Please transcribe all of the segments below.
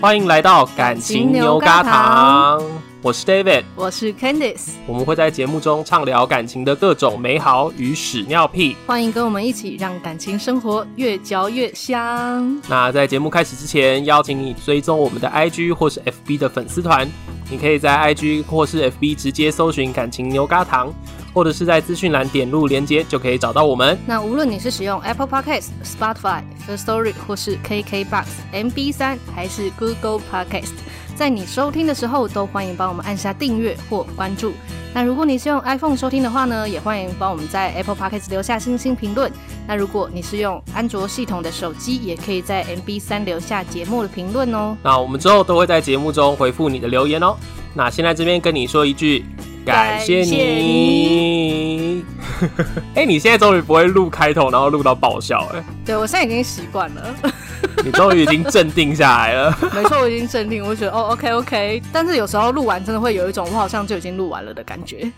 欢迎来到感情牛轧糖，我是 David，我是 Candice，我们会在节目中畅聊感情的各种美好与屎尿屁，欢迎跟我们一起让感情生活越嚼越香。那在节目开始之前，邀请你追踪我们的 IG 或是 FB 的粉丝团，你可以在 IG 或是 FB 直接搜寻感情牛轧糖。或者是在资讯栏点入连接就可以找到我们。那无论你是使用 Apple Podcast、Spotify、First Story 或是 KKBox、MB 三还是 Google Podcast，在你收听的时候都欢迎帮我们按下订阅或关注。那如果你是用 iPhone 收听的话呢，也欢迎帮我们在 Apple Podcast 留下星星评论。那如果你是用安卓系统的手机，也可以在 MB 三留下节目的评论哦。那我们之后都会在节目中回复你的留言哦。那先在这边跟你说一句。感谢你！哎、欸，你现在终于不会录开头，然后录到爆笑哎、欸。对，我现在已经习惯了。你终于已经镇定下来了。没错，我已经镇定，我觉得哦，OK OK。但是有时候录完真的会有一种我好像就已经录完了的感觉。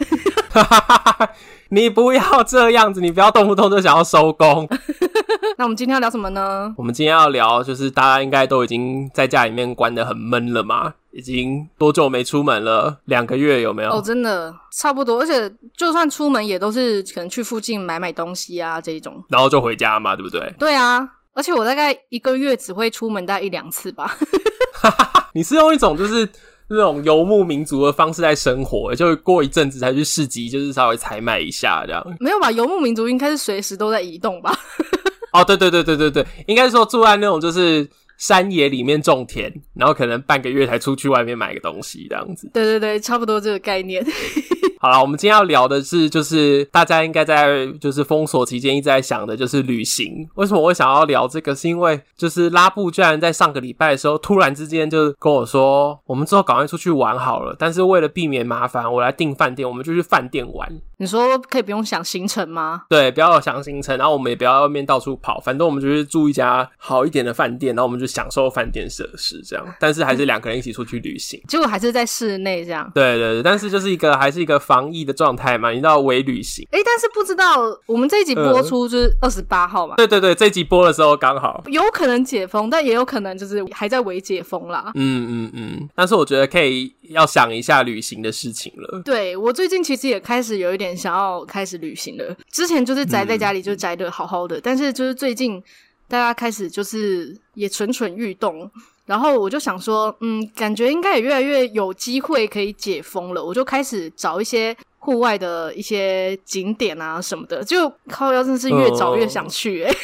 你不要这样子，你不要动不动就想要收工。那我们今天要聊什么呢？我们今天要聊，就是大家应该都已经在家里面关得很闷了嘛。已经多久没出门了？两个月有没有？哦，真的差不多。而且就算出门，也都是可能去附近买买东西啊这一种，然后就回家嘛，对不对？对啊。而且我大概一个月只会出门大概一两次吧。你是用一种就是那种游牧民族的方式在生活，就过一阵子才去市集，就是稍微采买一下这样。没有吧？游牧民族应该是随时都在移动吧？哦，对对对对对对，应该是说住在那种就是。山野里面种田，然后可能半个月才出去外面买个东西，这样子。对对对，差不多这个概念。好了，我们今天要聊的是，就是大家应该在就是封锁期间一直在想的，就是旅行。为什么我会想要聊这个？是因为就是拉布居然在上个礼拜的时候，突然之间就跟我说，我们之后赶快出去玩好了。但是为了避免麻烦，我来订饭店，我们就去饭店玩。你说可以不用想行程吗？对，不要想行程，然后我们也不要外面到处跑，反正我们就是住一家好一点的饭店，然后我们就享受饭店设施这样。但是还是两个人一起出去旅行，结果还是在室内这样。对对对，但是就是一个还是一个。防疫的状态嘛，你知道微旅行。哎、欸，但是不知道我们这一集播出就是二十八号嘛、嗯？对对对，这一集播的时候刚好有可能解封，但也有可能就是还在微解封啦。嗯嗯嗯，但是我觉得可以要想一下旅行的事情了。对，我最近其实也开始有一点想要开始旅行了。之前就是宅在家里就宅的好好的，嗯、但是就是最近大家开始就是也蠢蠢欲动。然后我就想说，嗯，感觉应该也越来越有机会可以解封了。我就开始找一些户外的一些景点啊什么的，就靠腰真的是越找越想去诶、欸。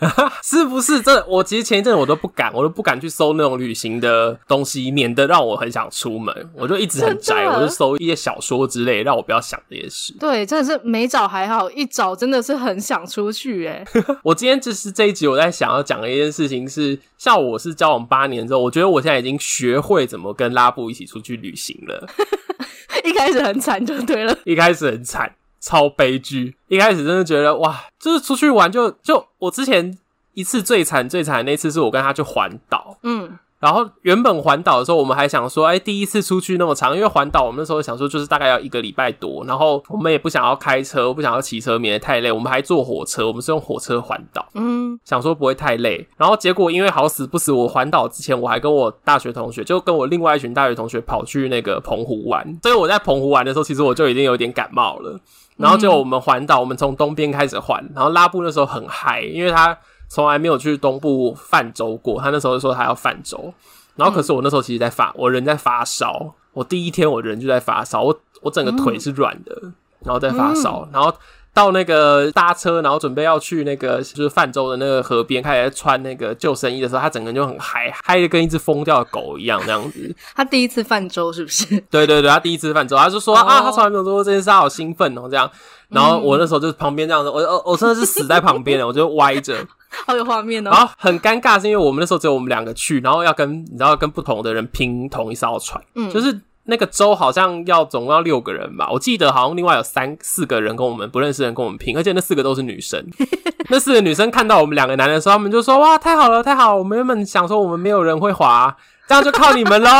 是不是？这我其实前一阵我都不敢，我都不敢去搜那种旅行的东西，免得让我很想出门。我就一直很宅，我就搜一些小说之类，让我不要想这些事。对，真的是没找还好，一找真的是很想出去哎。我今天就是这一集，我在想要讲的一件事情是，像我是交往八年之后，我觉得我现在已经学会怎么跟拉布一起出去旅行了。一开始很惨就对了，一开始很惨。超悲剧！一开始真的觉得哇，就是出去玩就就我之前一次最惨最惨的那次是我跟他去环岛，嗯，然后原本环岛的时候我们还想说，哎，第一次出去那么长，因为环岛我们那时候想说就是大概要一个礼拜多，然后我们也不想要开车，不想要骑车，免得太累，我们还坐火车，我们是用火车环岛，嗯，想说不会太累，然后结果因为好死不死，我环岛之前我还跟我大学同学，就跟我另外一群大学同学跑去那个澎湖玩，所以我在澎湖玩的时候，其实我就已经有点感冒了。然后就我们环岛，我们从东边开始环，然后拉布那时候很嗨，因为他从来没有去东部泛舟过，他那时候就说他要泛舟，然后可是我那时候其实在发，我人在发烧，我第一天我人就在发烧，我我整个腿是软的，然后在发烧，然后。到那个搭车，然后准备要去那个就是泛舟的那个河边，开始穿那个救生衣的时候，他整个人就很嗨，嗨的跟一只疯掉的狗一样这样子。他第一次泛舟是不是？对对对，他第一次泛舟，他就说、oh. 啊，他从来没有做过这件事，他好兴奋哦这样。然后我那时候就是旁边这样子，我我我真的是死在旁边了，我就歪着，好有画面哦。然后很尴尬，是因为我们那时候只有我们两个去，然后要跟你知道跟不同的人拼同一艘船，嗯，就是。那个州好像要总共要六个人吧，我记得好像另外有三四个人跟我们不认识的人跟我们拼，而且那四个都是女生。那四个女生看到我们两个男的时候，他们就说：“哇，太好了，太好了！我们原本想说我们没有人会滑，这样就靠你们喽！”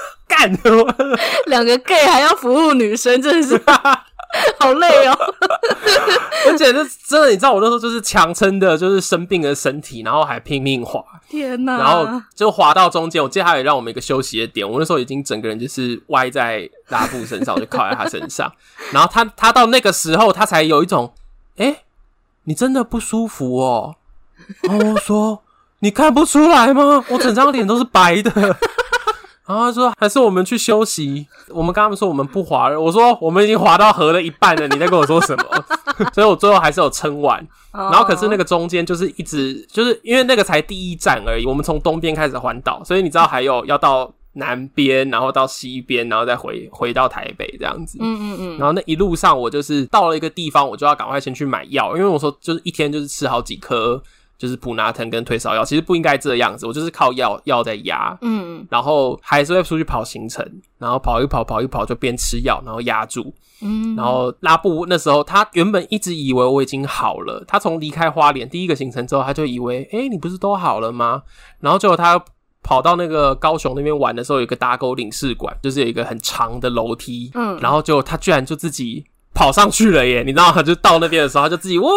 干，两个 gay 还要服务女生，真的是。好累哦。而且这真的，你知道我那时候就是强撑的，就是生病的身体，然后还拼命滑。天哪！然后就滑到中间，我记得他也让我们一个休息的点。我那时候已经整个人就是歪在拉布身上，我就靠在他身上。然后他他到那个时候，他才有一种，哎、欸，你真的不舒服哦。然后我说，你看不出来吗？我整张脸都是白的。然后他说，还是我们去休息。我们跟他们说我们不滑了。我说我们已经滑到河的一半了，你在跟我说什么？所以我最后还是有撑完。然后可是那个中间就是一直就是因为那个才第一站而已，我们从东边开始环岛，所以你知道还有要到南边，然后到西边，然后再回回到台北这样子。嗯嗯嗯。然后那一路上我就是到了一个地方，我就要赶快先去买药，因为我说就是一天就是吃好几颗就是普拿疼跟退烧药，其实不应该这样子，我就是靠药药在压。嗯。然后还是会出去跑行程，然后跑一跑跑一跑就边吃药，然后压住。嗯，然后拉布那时候，他原本一直以为我已经好了。他从离开花莲第一个行程之后，他就以为，诶，你不是都好了吗？然后结果他跑到那个高雄那边玩的时候，有一个打狗领事馆，就是有一个很长的楼梯。嗯，然后就他居然就自己跑上去了耶！你知道他？就到那边的时候，他就自己哇，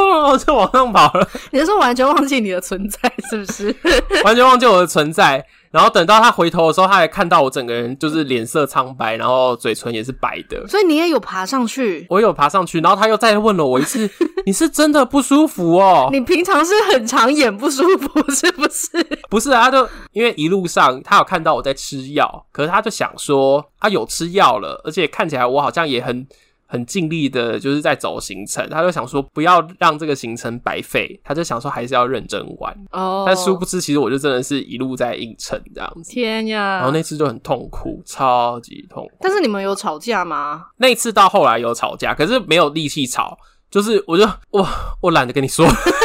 就往上跑了。你是说完全忘记你的存在，是不是？完全忘记我的存在。然后等到他回头的时候，他还看到我整个人就是脸色苍白，然后嘴唇也是白的。所以你也有爬上去？我有爬上去，然后他又再问了我一次：“ 你是真的不舒服哦？你平常是很常演不舒服是不是？”不是啊，他就因为一路上他有看到我在吃药，可是他就想说他有吃药了，而且看起来我好像也很。很尽力的，就是在走行程，他就想说不要让这个行程白费，他就想说还是要认真玩哦。但殊不知，其实我就真的是一路在硬撑这样子。天呀！然后那次就很痛苦，超级痛苦。但是你们有吵架吗？那次到后来有吵架，可是没有力气吵，就是我就哇我懒得跟你说，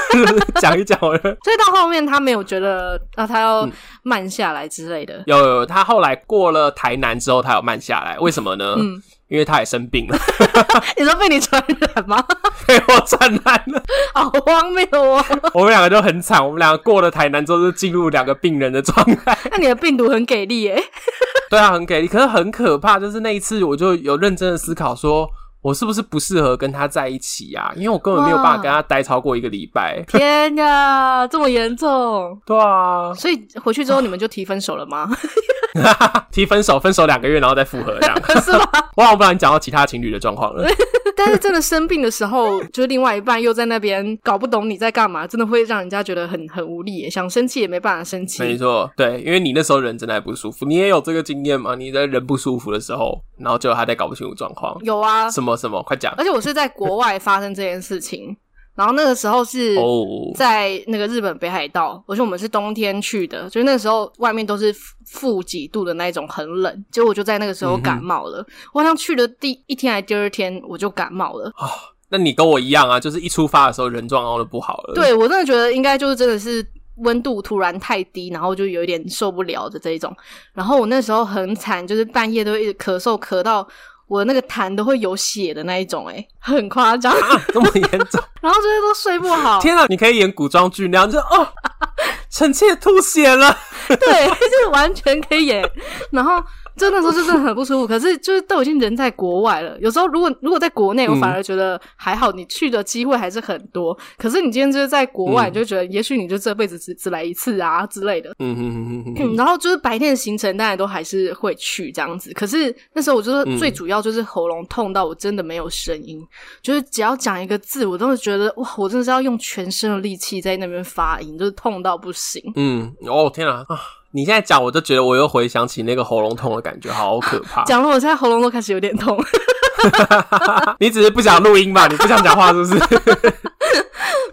讲一讲了。所以到后面他没有觉得啊，他要慢下来之类的。有有，他后来过了台南之后，他有慢下来，为什么呢？嗯。因为他也生病了，你说被你传染吗？被我传染了，好荒谬哦！我们两个都很惨，我们两个过了台南之后就进入两个病人的状态。那你的病毒很给力耶？对啊，很给力，可是很可怕。就是那一次，我就有认真的思考说。我是不是不适合跟他在一起啊？因为我根本没有办法跟他待超过一个礼拜。天呀，这么严重？对啊。所以回去之后你们就提分手了吗？提分手，分手两个月，然后再复合，这样是吗？我好像不然你讲到其他情侣的状况了。但是真的生病的时候，就是另外一半又在那边搞不懂你在干嘛，真的会让人家觉得很很无力耶，想生气也没办法生气。没错，对，因为你那时候人真的还不舒服，你也有这个经验吗？你在人不舒服的时候，然后就还在搞不清楚状况。有啊，什么什么，快讲。而且我是在国外发生这件事情。然后那个时候是在那个日本北海道，而且我们是冬天去的，所以那个时候外面都是负几度的那一种，很冷。结果我就在那个时候感冒了。嗯、我好像去了第一天还第二天，我就感冒了。啊，那你跟我一样啊，就是一出发的时候人状况都不好了。对，我真的觉得应该就是真的是温度突然太低，然后就有一点受不了的这一种。然后我那时候很惨，就是半夜都一直咳嗽，咳到。我那个痰都会有血的那一种，诶很夸张，啊，这么严重，然后这些都睡不好。天啊，你可以演古装剧那样，就哦，臣妾吐血了，对，就是完全可以演，然后。就那时候就真的很不舒服，可是就是都已经人在国外了。有时候如果如果在国内，我反而觉得还好，你去的机会还是很多。嗯、可是你今天就是在国外，你就觉得也许你就这辈子只只来一次啊之类的。嗯嗯嗯嗯嗯。然后就是白天的行程，当然都还是会去这样子。可是那时候我就是最主要就是喉咙痛到我真的没有声音，嗯、就是只要讲一个字，我都是觉得哇，我真的是要用全身的力气在那边发音，就是痛到不行。嗯，哦天啊啊！你现在讲，我就觉得我又回想起那个喉咙痛的感觉，好可怕。讲了，我现在喉咙都开始有点痛。你只是不想录音吧？你不想讲话是不是？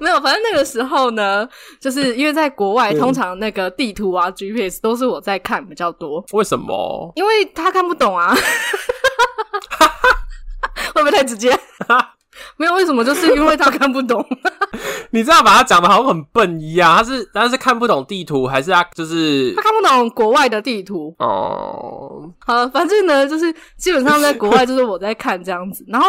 没有，反正那个时候呢，就是因为在国外，通常那个地图啊、GPS 都是我在看比较多。为什么？因为他看不懂啊。会不会太直接？没有为什么，就是因为他看不懂。你这样把他讲的好像很笨一样，他是他是看不懂地图，还是他就是他看不懂国外的地图？哦，好了，反正呢，就是基本上在国外，就是我在看这样子。然后，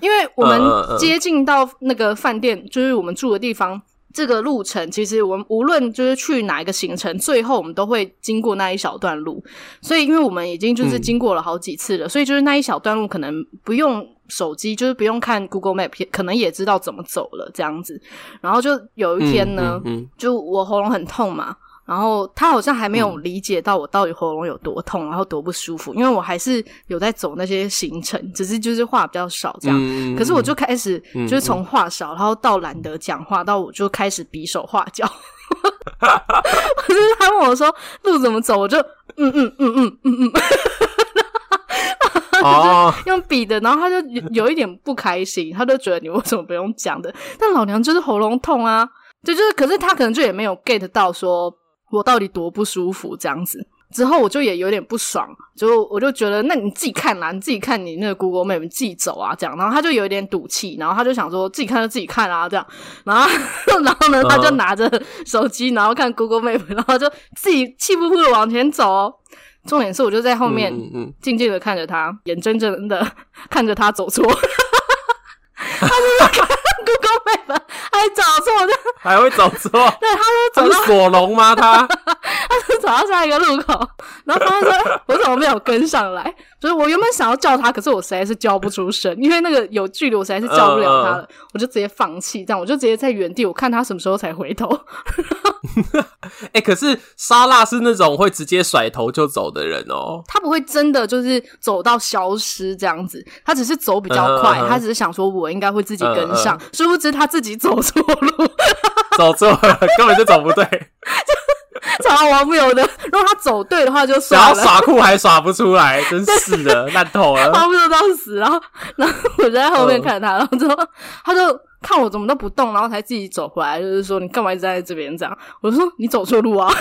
因为我们接近到那个饭店，就是我们住的地方。这个路程其实我们无论就是去哪一个行程，最后我们都会经过那一小段路。所以，因为我们已经就是经过了好几次了，嗯、所以就是那一小段路可能不用手机，就是不用看 Google Map，可能也知道怎么走了这样子。然后就有一天呢，嗯嗯嗯、就我喉咙很痛嘛。然后他好像还没有理解到我到底喉咙有多痛，然后多不舒服，因为我还是有在走那些行程，只是就是话比较少这样。嗯、可是我就开始就是从话少，然后到懒得讲话，到我就开始比手画脚。就是他问我说路怎么走，我就嗯嗯嗯嗯嗯嗯，哦，用笔的，然后他就有一点不开心，他就觉得你为什么不用讲的？但老娘就是喉咙痛啊，就就是，可是他可能就也没有 get 到说。我到底多不舒服？这样子之后，我就也有点不爽，就我就觉得，那你自己看啦，你自己看你那个 Google Map，你自己走啊，这样。然后他就有一点赌气，然后他就想说自己看就自己看啊，这样。然后，然后呢，他就拿着手机，然后看 Google Map，然后就自己气呼呼的往前走哦。重点是，我就在后面静静的看着他，眼睁睁的 看着他走错。他就是看 Google Map 还找错，还会走错。对，他是走索隆吗？他 他是走到下一个路口，然后他就说：“我怎么没有跟上来？”就是我原本想要叫他，可是我实在是叫不出声，因为那个有距离，我实在是叫不了他了。Uh, uh. 我就直接放弃，这样我就直接在原地，我看他什么时候才回头。哎、欸，可是莎拉是那种会直接甩头就走的人哦。他不会真的就是走到消失这样子，他只是走比较快，uh, uh, uh. 他只是想说我应该会自己跟上，殊、uh, uh. 不知他自己走错路，走错了，根本就走不对。超荒谬的！如果他走对的话，就算了。想要耍酷还耍不出来，真是的，烂透了。荒谬到死！然后，然后我就在后面看他，然后之后他就看我怎么都不动，然后才自己走回来，就是说你干嘛一直在这边这样？我就说你走错路啊。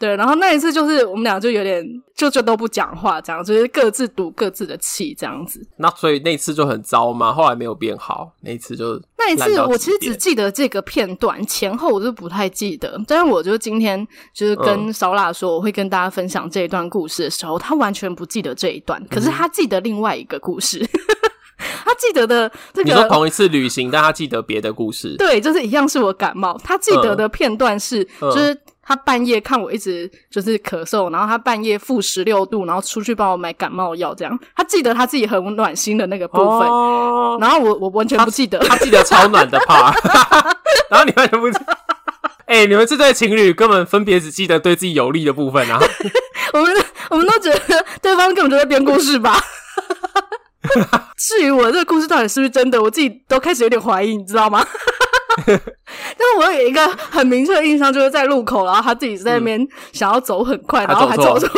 对，然后那一次就是我们俩就有点就就都不讲话，这样就是各自赌各自的气，这样子。那所以那次就很糟嘛，后来没有变好。那一次就那一次，我其实只记得这个片段，前后我就不太记得。但是我就今天就是跟烧腊说，我会跟大家分享这一段故事的时候，他完全不记得这一段，可是他记得另外一个故事。他记得的这个，你说同一次旅行，但他记得别的故事。对，就是一样是我感冒，他记得的片段是就是。他半夜看我一直就是咳嗽，然后他半夜负十六度，然后出去帮我买感冒药，这样。他记得他自己很暖心的那个部分，哦、然后我我完全不记得他，他记得超暖的 part，然后你完全不记得。哎、欸，你们这对情侣根本分别只记得对自己有利的部分啊！我们我们都觉得对方根本就在编故事吧。至于我这个故事到底是不是真的，我自己都开始有点怀疑，你知道吗？但是我有一个很明确的印象，就是在路口，然后他自己在那边想要走很快，嗯、然后还走错，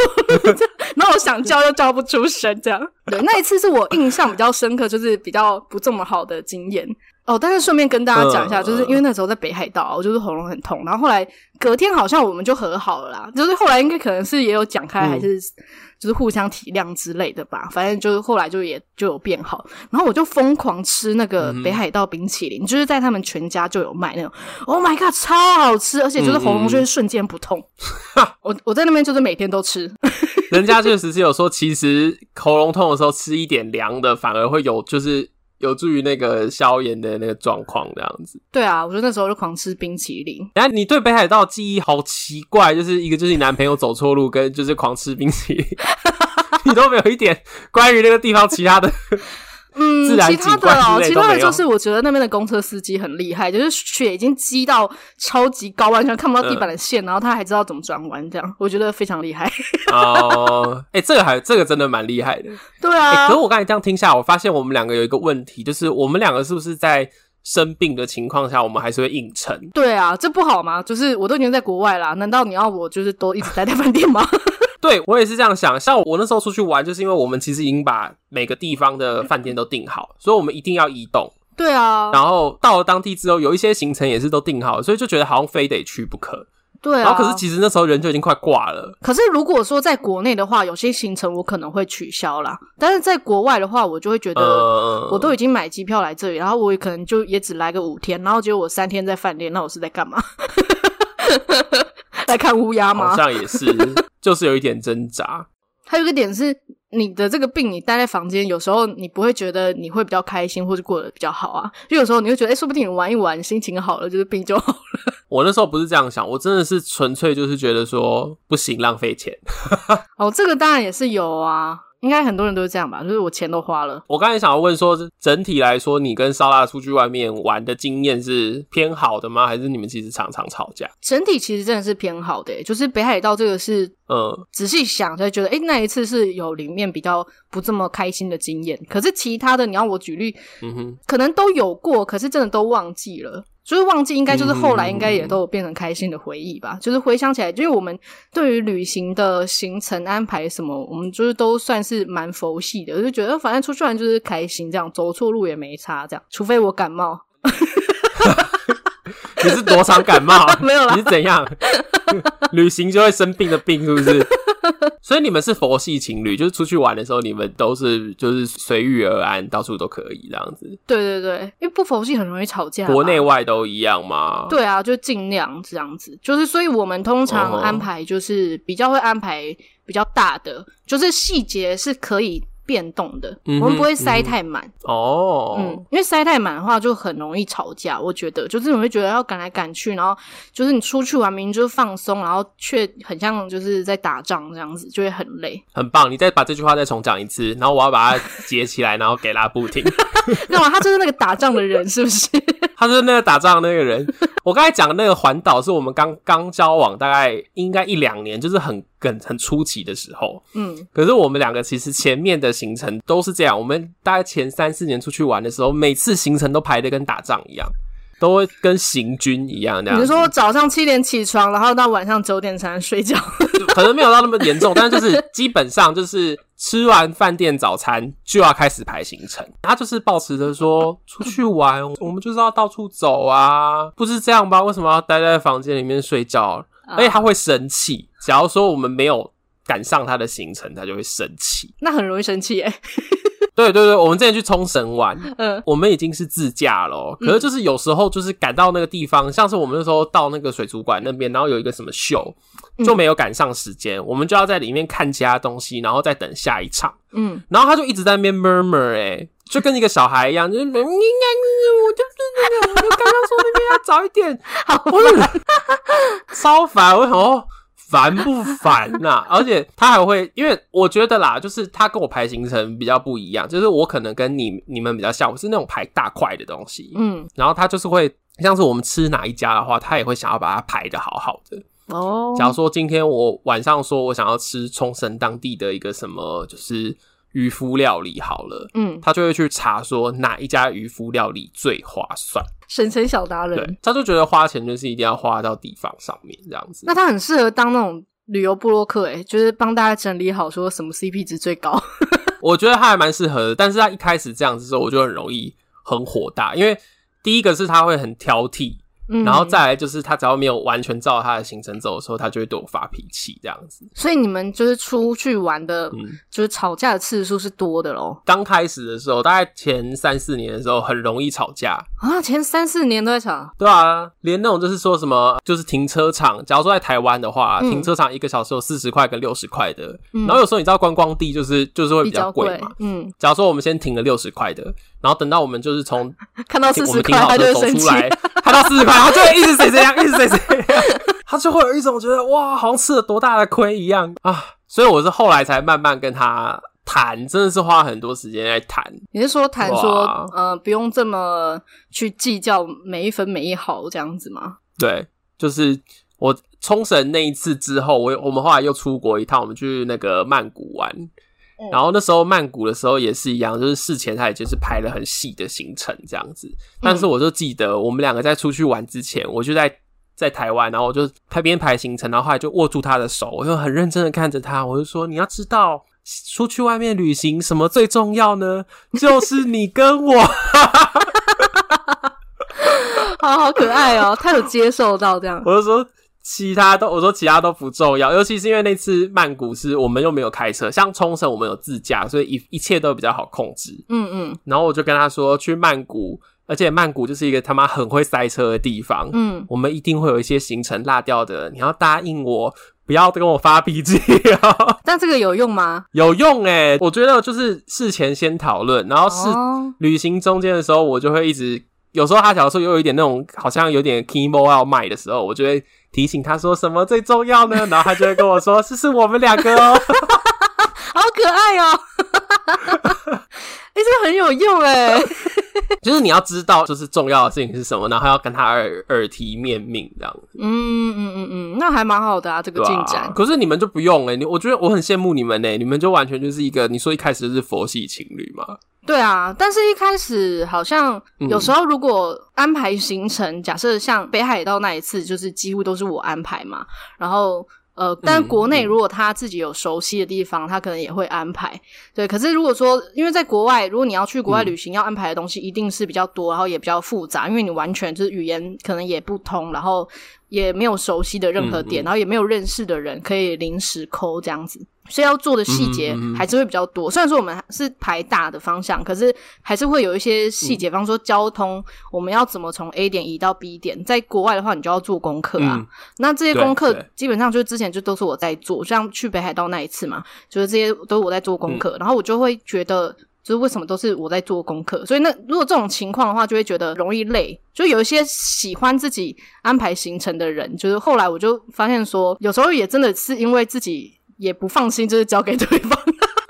然后我想叫又叫不出声，这样。对，那一次是我印象比较深刻，就是比较不这么好的经验。哦，但是顺便跟大家讲一下，嗯、就是因为那时候在北海道，我就是喉咙很痛，然后后来隔天好像我们就和好了啦，就是后来应该可能是也有讲开，还是。就是互相体谅之类的吧，反正就是后来就也就有变好，然后我就疯狂吃那个北海道冰淇淋，嗯、就是在他们全家就有卖那种，Oh my god，超好吃，而且就是喉咙就是瞬间不痛。嗯嗯我我在那边就是每天都吃，人家确实是有说，其实喉咙痛的时候吃一点凉的反而会有就是。有助于那个消炎的那个状况，这样子。对啊，我觉得那时候就狂吃冰淇淋。然后你对北海道记忆好奇怪，就是一个就是你男朋友走错路，跟就是狂吃冰淇淋，你都没有一点关于那个地方其他的。嗯，其他的哦，其他的就是我觉得那边的公车司机很厉害，就是雪已经积到超级高，完全看不到地板的线，嗯、然后他还知道怎么转弯，这样我觉得非常厉害。哦，哎、欸，这个还这个真的蛮厉害的。对啊、欸，可是我刚才这样听下来，我发现我们两个有一个问题，就是我们两个是不是在生病的情况下，我们还是会硬撑？对啊，这不好吗？就是我都已经在国外啦，难道你要我就是都一直待在饭店吗？对，我也是这样想。像我那时候出去玩，就是因为我们其实已经把每个地方的饭店都订好，所以我们一定要移动。对啊。然后到了当地之后，有一些行程也是都订好，所以就觉得好像非得去不可。对啊。然后可是其实那时候人就已经快挂了。可是如果说在国内的话，有些行程我可能会取消啦。但是在国外的话，我就会觉得我都已经买机票来这里，然后我也可能就也只来个五天，然后结果我三天在饭店，那我是在干嘛？在看乌鸦吗？好像也是，就是有一点挣扎。还有一个点是，你的这个病，你待在房间，有时候你不会觉得你会比较开心，或者过得比较好啊。就有时候你会觉得，哎、欸，说不定你玩一玩，心情好了，就是病就好了。我那时候不是这样想，我真的是纯粹就是觉得说不行，浪费钱。哦，这个当然也是有啊。应该很多人都是这样吧？就是我钱都花了。我刚才想要问说，整体来说，你跟烧腊出去外面玩的经验是偏好的吗？还是你们其实常常吵架？整体其实真的是偏好的，就是北海道这个是，嗯，仔细想才觉得，哎、欸，那一次是有里面比较不这么开心的经验。可是其他的，你要我举例，嗯哼，可能都有过，可是真的都忘记了。就是忘记，应该就是后来应该也都有变成开心的回忆吧。嗯、就是回想起来，因为我们对于旅行的行程安排什么，我们就是都算是蛮佛系的，就觉得反正出去玩就是开心，这样走错路也没差，这样。除非我感冒，你是多常感冒？没有啦，你是怎样？旅行就会生病的病，是不是？所以你们是佛系情侣，就是出去玩的时候，你们都是就是随遇而安，到处都可以这样子。对对对，因为不佛系很容易吵架。国内外都一样嘛？对啊，就尽量这样子。就是所以我们通常安排就是比较会安排比较大的，就是细节是可以。变动的，嗯、我们不会塞太满、嗯、哦。嗯，因为塞太满的话就很容易吵架。我觉得，就是你会觉得要赶来赶去，然后就是你出去玩明明就是放松，然后却很像就是在打仗这样子，就会很累。很棒，你再把这句话再重讲一次，然后我要把它截起来，然后给拉布听。那么？他就是那个打仗的人，是不是？他就是那个打仗的那个人。我刚才讲的那个环岛，是我们刚刚交往大概应该一两年，就是很。很很初期的时候，嗯，可是我们两个其实前面的行程都是这样。我们大概前三四年出去玩的时候，每次行程都排的跟打仗一样，都会跟行军一样。那样，比如说早上七点起床，然后到晚上九点才能睡觉，可能没有到那么严重，但是就是基本上就是吃完饭店早餐就要开始排行程。他就是保持着说出去玩，我们就是要到处走啊，不是这样吧？为什么要待在房间里面睡觉？而且他会生气，假如说我们没有赶上他的行程，他就会生气。那很容易生气耶。对对对，我们之前去冲绳玩，嗯，我们已经是自驾了，可是就是有时候就是赶到那个地方，像是我们那时候到那个水族馆那边，然后有一个什么秀，就没有赶上时间，我们就要在里面看其他东西，然后再等下一场。嗯，然后他就一直在那边 murmur，哎，就跟一个小孩一样，就是应该我就是我就刚刚说那边要早一点，好烦，超烦，我想说。烦不烦呐、啊？而且他还会，因为我觉得啦，就是他跟我排行程比较不一样，就是我可能跟你你们比较像，我是那种排大块的东西，嗯，然后他就是会像是我们吃哪一家的话，他也会想要把它排的好好的哦。假如说今天我晚上说我想要吃冲绳当地的一个什么，就是。渔夫料理好了，嗯，他就会去查说哪一家渔夫料理最划算，省钱小达人。对，他就觉得花钱就是一定要花到地方上面这样子。那他很适合当那种旅游部落客，诶，就是帮大家整理好说什么 CP 值最高。我觉得他还蛮适合的，但是他一开始这样子的时候，我就很容易很火大，因为第一个是他会很挑剔。然后再来就是，他只要没有完全照他的行程走的时候，他就会对我发脾气这样子。所以你们就是出去玩的，嗯，就是吵架的次数是多的咯。刚开始的时候，大概前三四年的时候，很容易吵架啊。前三四年都在吵？对啊，连那种就是说什么，就是停车场，假如说在台湾的话，嗯，停车场一个小时有四十块跟六十块的，嗯。然后有时候你知道观光地就是就是会比较贵嘛，嗯。假如说我们先停了六十块的。然后等到我们就是从 看到四十块，他就走出来，看到四十块，然后就一直谁这样，一直谁谁，他就会有一种觉得哇，好像吃了多大的亏一样啊！所以我是后来才慢慢跟他谈，真的是花很多时间在谈。你是说谈说，呃，不用这么去计较每一分每一毫这样子吗？对，就是我冲绳那一次之后，我我们后来又出国一趟，我们去那个曼谷玩。然后那时候曼谷的时候也是一样，就是事前他也就是排了很细的行程这样子。但是我就记得我们两个在出去玩之前，我就在在台湾，然后我就拍边排行程，然后后来就握住他的手，我就很认真的看着他，我就说：“你要知道，出去外面旅行什么最重要呢？就是你跟我。”好好可爱哦，他有接受到这样。我就说。其他都，我说其他都不重要，尤其是因为那次曼谷是我们又没有开车，像冲绳我们有自驾，所以一一切都比较好控制。嗯嗯。然后我就跟他说，去曼谷，而且曼谷就是一个他妈很会塞车的地方。嗯，我们一定会有一些行程落掉的，你要答应我，不要跟我发脾气哦。但这个有用吗？有用诶，我觉得就是事前先讨论，然后是旅行中间的时候，我就会一直有时候他假如说又有一点那种好像有点 kimo 要卖的时候，我就会。提醒他说什么最重要呢？然后他就会跟我说：“是是我们两个哦，好可爱哦。”哎、欸，这个很有用哎，就是你要知道，就是重要的事情是什么，然后要跟他耳耳提面命这样子。嗯嗯嗯嗯，那还蛮好的啊，这个进展、啊。可是你们就不用哎，你我觉得我很羡慕你们呢，你们就完全就是一个你说一开始就是佛系情侣嘛。对啊，但是一开始好像有时候如果安排行程，嗯、假设像北海道那一次，就是几乎都是我安排嘛，然后。呃，但是国内如果他自己有熟悉的地方，他可能也会安排。对，可是如果说，因为在国外，如果你要去国外旅行，嗯、要安排的东西一定是比较多，然后也比较复杂，因为你完全就是语言可能也不通，然后也没有熟悉的任何点，然后也没有认识的人可以临时 call 这样子。所以要做的细节还是会比较多。嗯嗯嗯、虽然说我们是排大的方向，可是还是会有一些细节，比方说交通，我们要怎么从 A 点移到 B 点。在国外的话，你就要做功课啊。嗯、那这些功课基本上就是之前就都是我在做，像去北海道那一次嘛，就是这些都是我在做功课。嗯、然后我就会觉得，就是为什么都是我在做功课？所以那如果这种情况的话，就会觉得容易累。就有一些喜欢自己安排行程的人，就是后来我就发现说，有时候也真的是因为自己。也不放心，就是交给对方。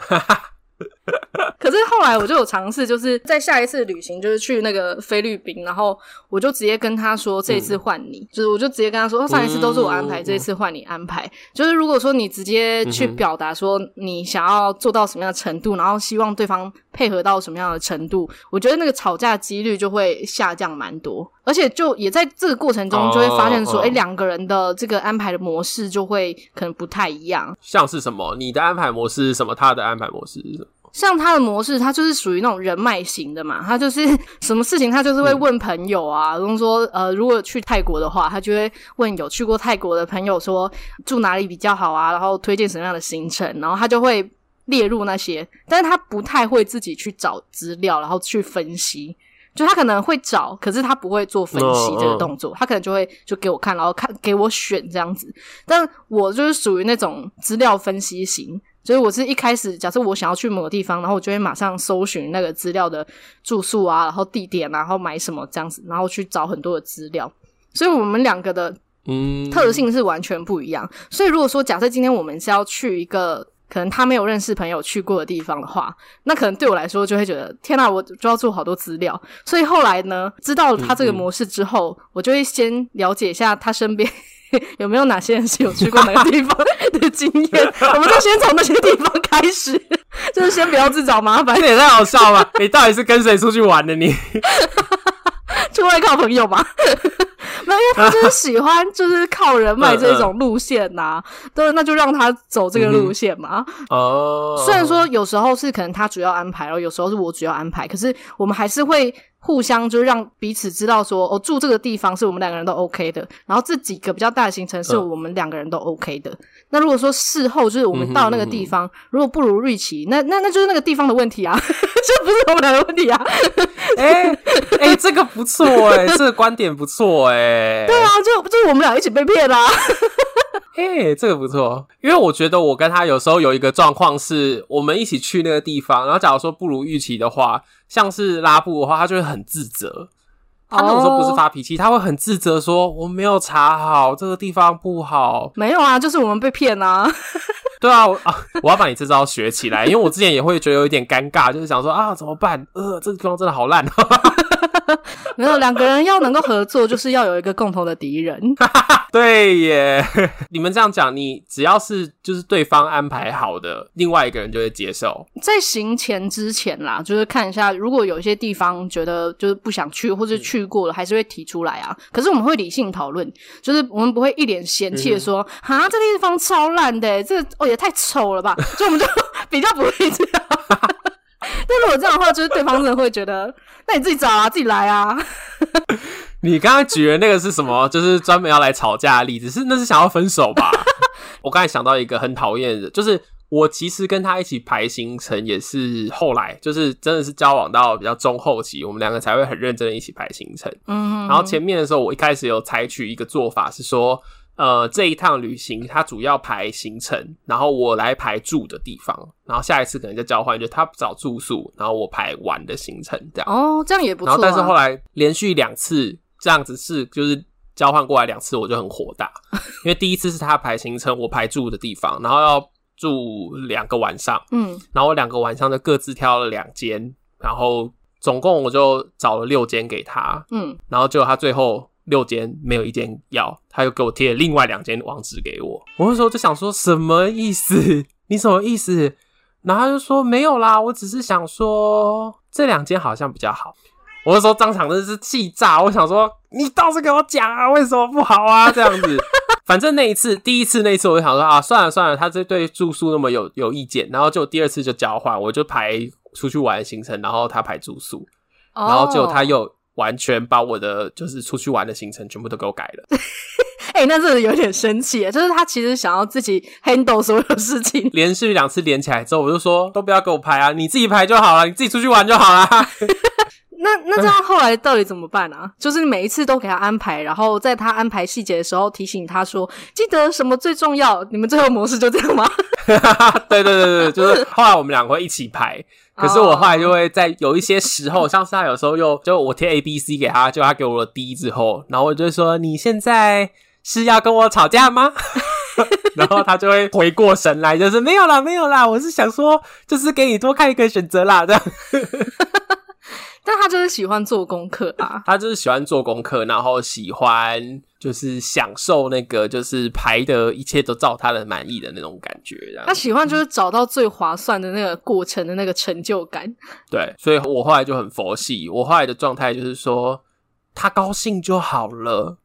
可是后来我就有尝试，就是在下一次旅行，就是去那个菲律宾，然后我就直接跟他说：“这一次换你。嗯”就是我就直接跟他说：“上一次都是我安排，嗯、这一次换你安排。”就是如果说你直接去表达说你想要做到什么样的程度，然后希望对方配合到什么样的程度，我觉得那个吵架几率就会下降蛮多。而且就也在这个过程中，就会发现说：“哎、哦，两、欸、个人的这个安排的模式就会可能不太一样。”像是什么？你的安排模式是什么？他的安排模式是什么？像他的模式，他就是属于那种人脉型的嘛，他就是 什么事情他就是会问朋友啊，比如、嗯、说呃，如果去泰国的话，他就会问有去过泰国的朋友说住哪里比较好啊，然后推荐什么样的行程，然后他就会列入那些，但是他不太会自己去找资料，然后去分析，就他可能会找，可是他不会做分析这个动作，哦、他可能就会就给我看，然后看给我选这样子，但我就是属于那种资料分析型。所以我是一开始，假设我想要去某个地方，然后我就会马上搜寻那个资料的住宿啊，然后地点啊，然后买什么这样子，然后去找很多的资料。所以我们两个的嗯特性是完全不一样。嗯、所以如果说假设今天我们是要去一个可能他没有认识朋友去过的地方的话，那可能对我来说就会觉得天哪，我就要做好多资料。所以后来呢，知道了他这个模式之后，嗯嗯我就会先了解一下他身边。有没有哪些人是有去过哪个地方的经验？我们就先从那些地方开始，就是先不要自找麻烦。这也太好笑了！你到底是跟谁出去玩的？你 出外靠朋友吗？没有，因为他就是喜欢，就是靠人脉这种路线呐、啊。对、嗯，那就让他走这个路线嘛。哦、嗯，虽然说有时候是可能他主要安排，然后有时候是我主要安排，可是我们还是会。互相就让彼此知道说，哦，住这个地方是我们两个人都 OK 的，然后这几个比较大的行程是我们两个人都 OK 的。嗯、那如果说事后就是我们到那个地方，嗯、哼哼如果不如预期，那那那就是那个地方的问题啊，这不是我们俩的问题啊。哎哎、欸欸，这个不错哎、欸，这个观点不错哎、欸。对啊，就就是我们俩一起被骗啦、啊。哎、欸，这个不错，因为我觉得我跟他有时候有一个状况是，我们一起去那个地方，然后假如说不如预期的话，像是拉布的话，他就会很自责。他那种时候不是发脾气，他会很自责说我没有查好这个地方不好。没有啊，就是我们被骗啊。对啊，我啊，我要把你这招学起来，因为我之前也会觉得有一点尴尬，就是想说啊，怎么办？呃，这个地方真的好烂。没有，两个人要能够合作，就是要有一个共同的敌人。对耶，你们这样讲，你只要是就是对方安排好的，另外一个人就会接受。在行前之前啦，就是看一下，如果有一些地方觉得就是不想去，或者去过了，还是会提出来啊。可是我们会理性讨论，就是我们不会一脸嫌弃的说：“啊、这地方超烂的，这个哦也太丑了吧。”所以我们就比较不会这样。但如果这样的话，就是对方真的会觉得，那你自己找啊，自己来啊。你刚刚举的那个是什么？就是专门要来吵架的例子，是那是想要分手吧？我刚才想到一个很讨厌的，就是我其实跟他一起排行程，也是后来就是真的是交往到比较中后期，我们两个才会很认真的一起排行程。嗯，然后前面的时候，我一开始有采取一个做法是说。呃，这一趟旅行他主要排行程，然后我来排住的地方，然后下一次可能就交换，就他找住宿，然后我排玩的行程，这样。哦，这样也不错啊。然后，但是后来连续两次这样子是就是交换过来两次，我就很火大，因为第一次是他排行程，我排住的地方，然后要住两个晚上，嗯，然后我两个晚上就各自挑了两间，然后总共我就找了六间给他，嗯，然后结果他最后六间没有一间要，他又给我贴了另外两间网址给我，我那时候就想说什么意思？你什么意思？然后他就说没有啦，我只是想说这两间好像比较好。我那时候当场真的是气炸，我想说你倒是给我讲啊，为什么不好啊？这样子，反正那一次第一次那一次我就想说啊，算了算了，他这对住宿那么有有意见，然后就第二次就交换，我就排出去玩的行程，然后他排住宿，然后结果他又完全把我的就是出去玩的行程全部都给我改了。哎、欸，那真的有点生气，就是他其实想要自己 handle 所有事情。连续两次连起来之后，我就说都不要给我排啊，你自己排就好了，你自己出去玩就好了。那那这样后来到底怎么办啊？就是每一次都给他安排，然后在他安排细节的时候提醒他说，记得什么最重要。你们最后模式就这样吗？对对对对，就是后来我们两个会一起排。可是我后来就会在有一些时候，像是他有时候又就我贴 A B C 给他，就他给我了 D 之后，然后我就说你现在。是要跟我吵架吗？然后他就会回过神来，就是没有啦，没有啦，我是想说，就是给你多看一个选择啦，这样。但他就是喜欢做功课啊，他就是喜欢做功课，然后喜欢就是享受那个就是排的一切都照他的满意的那种感觉。他喜欢就是找到最划算的那个过程的那个成就感。对，所以我后来就很佛系，我后来的状态就是说，他高兴就好了。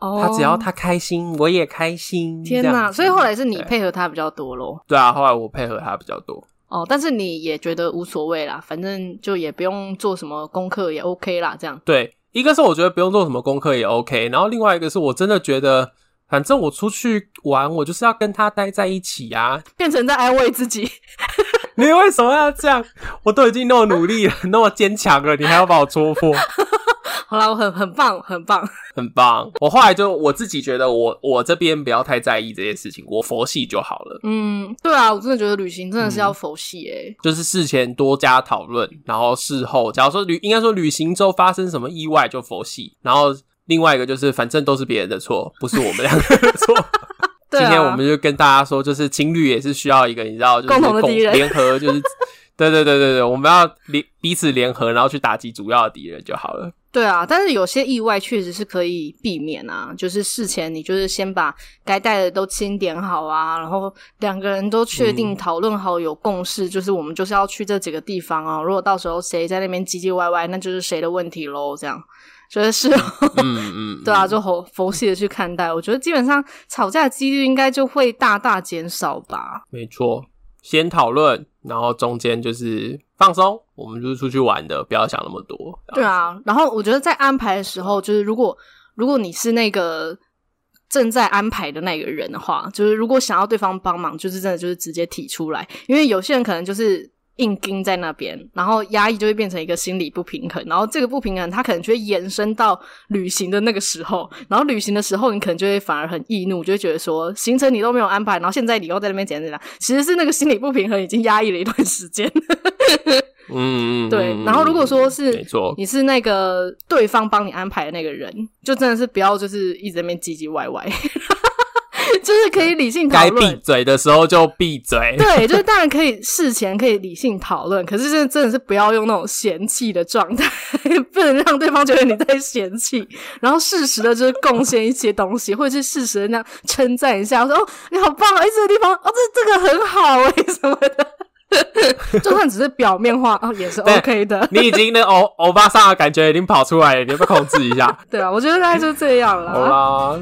他只要他开心，我也开心。天哪！所以后来是你配合他比较多咯。对啊，后来我配合他比较多。哦，但是你也觉得无所谓啦，反正就也不用做什么功课也 OK 啦，这样。对，一个是我觉得不用做什么功课也 OK，然后另外一个是我真的觉得，反正我出去玩，我就是要跟他待在一起啊，变成在安慰自己。你为什么要这样？我都已经那么努力了，那么坚强了，你还要把我戳破？好了，我很很棒，很棒，很棒。我后来就我自己觉得我，我我这边不要太在意这些事情，我佛系就好了。嗯，对啊，我真的觉得旅行真的是要佛系诶、欸嗯、就是事前多加讨论，然后事后，假如说旅应该说旅行之后发生什么意外就佛系，然后另外一个就是反正都是别人的错，不是我们两个的错。今天我们就跟大家说，就是情侣也是需要一个你知道，就是共同的敌人，联合就是。对对对对对，我们要联彼此联合，然后去打击主要的敌人就好了。对啊，但是有些意外确实是可以避免啊，就是事前你就是先把该带的都清点好啊，然后两个人都确定讨论好有共识，嗯、就是我们就是要去这几个地方啊。如果到时候谁在那边唧唧歪歪，那就是谁的问题喽。这样，觉得是，嗯嗯，对啊，就佛佛系的去看待，我觉得基本上吵架的几率应该就会大大减少吧。没错。先讨论，然后中间就是放松，我们就是出去玩的，不要想那么多。对啊，然后我觉得在安排的时候，就是如果如果你是那个正在安排的那个人的话，就是如果想要对方帮忙，就是真的就是直接提出来，因为有些人可能就是。硬盯在那边，然后压抑就会变成一个心理不平衡，然后这个不平衡它可能就会延伸到旅行的那个时候，然后旅行的时候你可能就会反而很易怒，就会觉得说行程你都没有安排，然后现在你又在那边怎样怎样，其实是那个心理不平衡已经压抑了一段时间。嗯，对。然后如果说是没错，你是那个对方帮你安排的那个人，就真的是不要就是一直在那边唧唧歪歪。就是可以理性讨论，该闭嘴的时候就闭嘴。对，就是当然可以事前可以理性讨论，可是真真的是不要用那种嫌弃的状态，不能让对方觉得你在嫌弃。然后适时的就是贡献一些东西，或者是适时的那样称赞一下，说哦你好棒啊，这个地方哦这这个很好哎什么的。就算只是表面化哦也是 OK 的。你已经那欧欧巴桑的感觉已经跑出来了，你要不要控制一下？对啊，我觉得大概就这样了。好啦。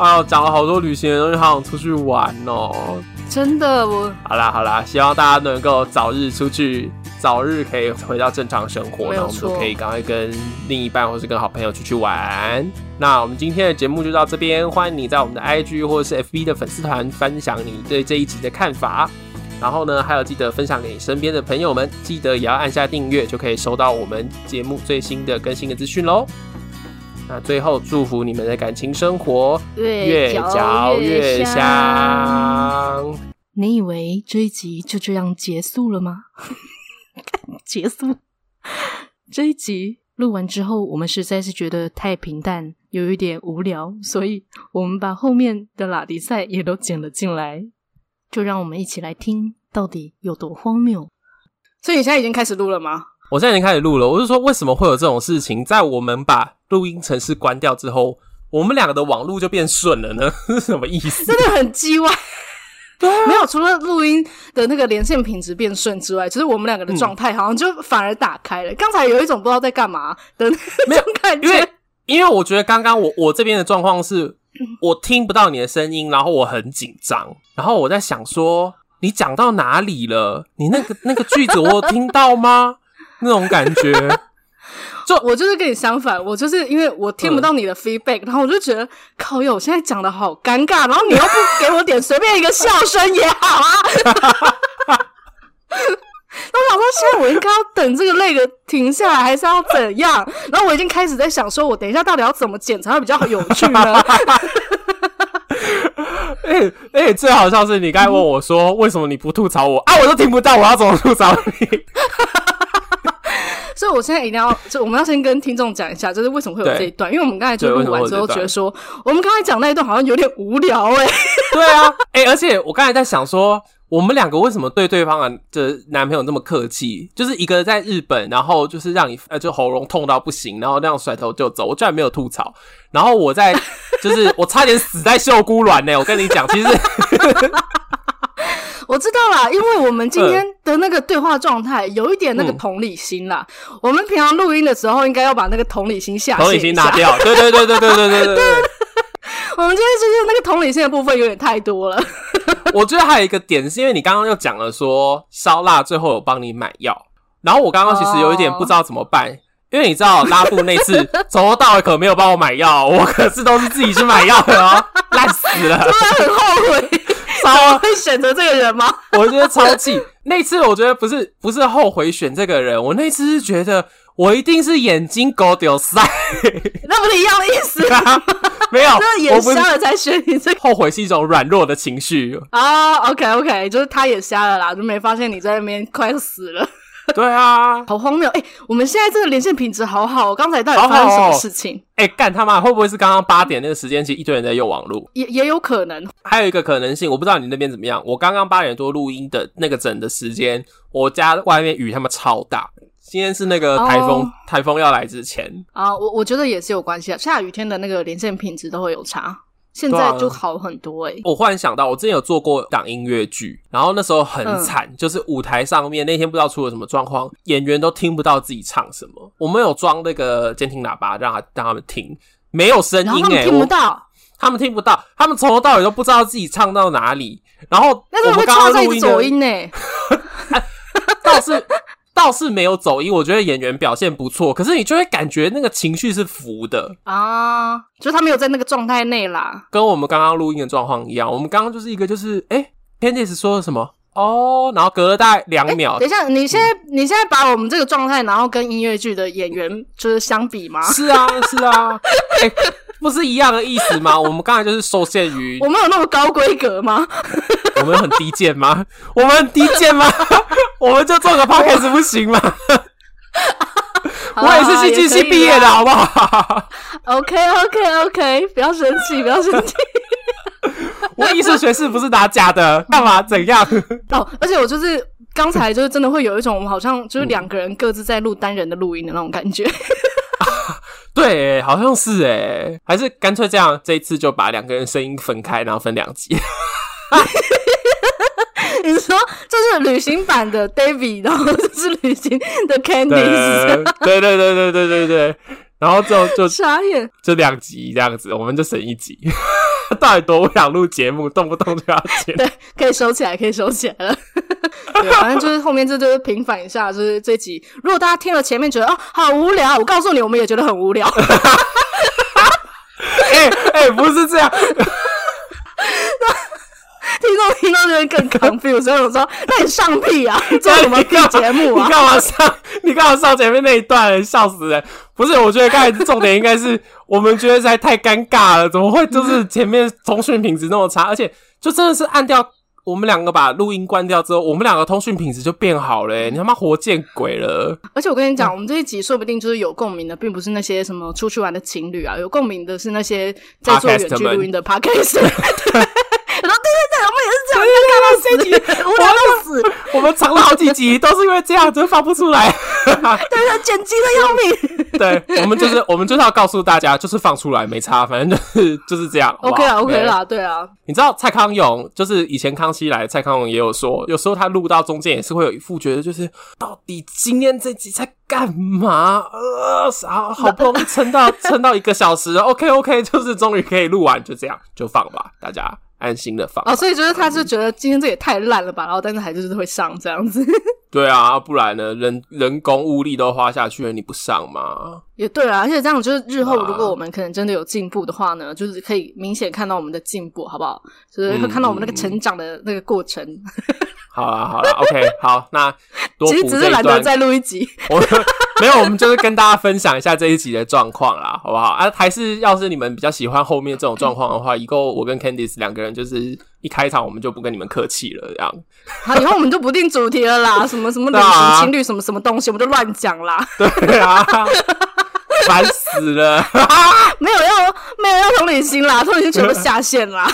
哎呦，讲了好多旅行的东西，好想出去玩哦！真的，我好啦好啦，希望大家能够早日出去，早日可以回到正常生活，然后我们就可以赶快跟另一半或是跟好朋友出去玩。那我们今天的节目就到这边，欢迎你在我们的 IG 或者是 FB 的粉丝团分享你对这一集的看法。然后呢，还有记得分享给你身边的朋友们，记得也要按下订阅，就可以收到我们节目最新的更新的资讯喽。那最后祝福你们的感情生活越嚼越香。你以为这一集就这样结束了吗？结束。这一集录完之后，我们实在是觉得太平淡，有一点无聊，所以我们把后面的拉迪赛也都剪了进来。就让我们一起来听，到底有多荒谬。所以你现在已经开始录了吗？我现在已经开始录了。我是说，为什么会有这种事情？在我们把录音程式关掉之后，我们两个的网络就变顺了呢？是什么意思？真的很叽歪。对啊，没有，除了录音的那个连线品质变顺之外，其实我们两个的状态好像就反而打开了。刚、嗯、才有一种不知道在干嘛的那种 感觉，因为因为我觉得刚刚我我这边的状况是，我听不到你的声音，然后我很紧张，然后我在想说，你讲到哪里了？你那个那个句子我有听到吗？那种感觉。就我就是跟你相反，我就是因为我听不到你的 feedback，、嗯、然后我就觉得靠哟，我现在讲的好尴尬，然后你又不给我点随便一个笑声也好啊。我想说，现在我应该要等这个那个停下来，还是要怎样？然后我已经开始在想，说我等一下到底要怎么剪才会比较有趣呢？哎 哎、欸欸，最好笑是你刚才问我说，嗯、为什么你不吐槽我啊？我都听不到，我要怎么吐槽你？所以，我现在一定要，就我们要先跟听众讲一下，就是为什么会有这一段，因为我们刚才就录完之后觉得说，我们刚才讲那一段好像有点无聊哎、欸。对啊，哎、欸，而且我刚才在想说，我们两个为什么对对方的男朋友那么客气？就是一个在日本，然后就是让你呃就喉咙痛到不行，然后那样甩头就走，我居然没有吐槽。然后我在就是我差点死在秀姑卵呢，我跟你讲，其实。我知道啦，因为我们今天的那个对话状态有一点那个同理心啦。嗯、我们平常录音的时候，应该要把那个同理心下同理心拿掉。对对对对对对对对对。我们今天就是那个同理心的部分有点太多了。我觉得还有一个点是因为你刚刚又讲了说烧腊最后有帮你买药，然后我刚刚其实有一点不知道怎么办，哦、因为你知道拉布那次 从头到尾可没有帮我买药，我可是都是自己去买药的哦，烂死了，真的很后悔。超会选择这个人吗？我觉得超气。那次我觉得不是不是后悔选这个人，我那次是觉得我一定是眼睛狗丢塞，那不是一样的意思吗？没有，就是眼瞎了才选你这个。后悔是一种软弱的情绪啊。Oh, OK OK，就是他也瞎了啦，就没发现你在那边快死了。对啊，好荒谬！哎、欸，我们现在这个连线品质好好，刚才到底发生什么事情？哎，干、欸、他妈，会不会是刚刚八点那个时间，其实一堆人在用网络？也也有可能。还有一个可能性，我不知道你那边怎么样。我刚刚八点多录音的那个整的时间，我家外面雨他妈超大。今天是那个台风，台风、oh. 要来之前啊，我我觉得也是有关系啊。下雨天的那个连线品质都会有差。现在就好很多哎、欸啊、我忽然想到，我之前有做过档音乐剧，然后那时候很惨，嗯、就是舞台上面那天不知道出了什么状况，演员都听不到自己唱什么。我们有装那个监听喇叭，让他让他们听，没有声音哎、欸、听不到，他们听不到，他们从头到尾都不知道自己唱到哪里。然后我们刚刚录音走音呢、欸，倒是。倒是没有走音，我觉得演员表现不错，可是你就会感觉那个情绪是浮的啊，就是他没有在那个状态内啦，跟我们刚刚录音的状况一样。我们刚刚就是一个就是，哎、欸，Candice 说了什么？哦，然后隔了大概两秒、欸。等一下，你现在、嗯、你现在把我们这个状态，然后跟音乐剧的演员就是相比吗？是啊，是啊，哎、欸，不是一样的意思吗？我们刚才就是受限于，我们有那么高规格吗？我们很低贱吗？我们很低贱吗？我们就做个 podcast 不行吗？我也是戏剧系毕业的，好不好？OK OK OK，不要生气，不要生气。我艺术学士不是拿假的，干嘛怎样？哦，而且我就是刚才就是真的会有一种我们好像就是两个人各自在录单人的录音的那种感觉。对，好像是哎，还是干脆这样，这一次就把两个人声音分开，然后分两集。你说这是旅行版的 David，然后这是旅行的 Candice，对对对对对对对，然后就就傻眼，就两集这样子，我们就省一集。到底多想录节目，动不动就要剪？对，可以收起来，可以收起来了。对，反正就是后面这就是平反一下，就是这集。如果大家听了前面觉得哦好无聊，我告诉你，我们也觉得很无聊。哎哎、欸欸，不是这样。听众听到这边更 confused，所以我说：“那你上屁啊？你做什么屁节目啊？你干嘛上？你干嘛上前面那一段？笑死人！不是，我觉得刚才重点应该是我们觉得实在太尴尬了，怎么会就是前面通讯品质那么差？而且就真的是按掉我们两个把录音关掉之后，我们两个通讯品质就变好了、欸。你他妈活见鬼了！而且我跟你讲，我们这一集说不定就是有共鸣的，并不是那些什么出去玩的情侣啊，有共鸣的是那些在做远距录音的 podcast。”然后对对对，我们也是这样，刚刚那些们藏了好几集，都是因为这样，真放不出来。对对，剪辑的要命。对，我们就是我们就是要告诉大家，就是放出来没差，反正就是就是这样。OK 啊，OK 啦，对啊。你知道蔡康永就是以前康熙来，蔡康永也有说，有时候他录到中间也是会有一副觉得就是到底今天这集在干嘛？呃，好好不容易撑到撑到一个小时，OK OK，就是终于可以录完，就这样就放吧，大家。安心的放哦，所以就是他就觉得今天这也太烂了吧，然后但是还就是会上这样子。对啊，不然呢？人人工物力都花下去了，你不上吗？也对啊，而且这样就是日后如果我们可能真的有进步的话呢，啊、就是可以明显看到我们的进步，好不好？就是会看到我们那个成长的那个过程。嗯、好啊，好啊，OK，好，那多其实只是懒得再录一集。我 没有，我们就是跟大家分享一下这一集的状况啦，好不好？啊，还是要是你们比较喜欢后面这种状况的话，以后我跟 Candice 两个人就是一开场我们就不跟你们客气了，这样。好，以后我们就不定主题了啦，什么什么旅行情侣什么什么东西，我们就乱讲啦。对啊，烦死了，没有要没有要同理心啦，同理心全部下线啦。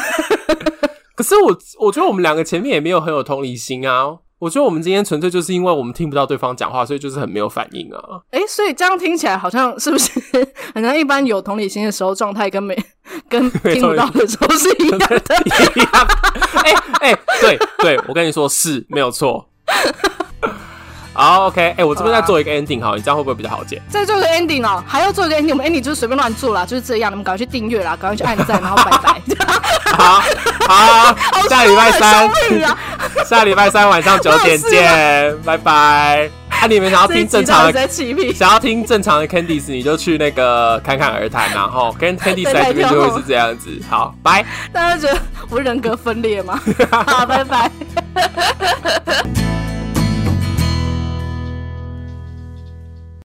可是我我觉得我们两个前面也没有很有同理心啊。我觉得我们今天纯粹就是因为我们听不到对方讲话，所以就是很没有反应啊。哎、欸，所以这样听起来好像是不是 好像一般有同理心的时候状态跟没 跟 听不到的时候是一样的？一样。哎哎、欸欸，对对，我跟你说是没有错。好，OK，哎、欸，我这边再做一个 ending 好，你这样会不会比较好剪？再做一个 ending 哦，还要做一个 ending，我们 ending 就是随便乱做啦，就是这样，你们赶快去订阅啦，赶快去按赞，然后拜拜。好好，下礼拜三，下礼拜三晚上九点见，拜拜。啊，你们想要听正常的，想要听正常的 Candice，你就去那个侃侃而谈，然后 跟 Candice 在这边就会是这样子。好，拜。大家觉得我人格分裂吗？好，拜拜。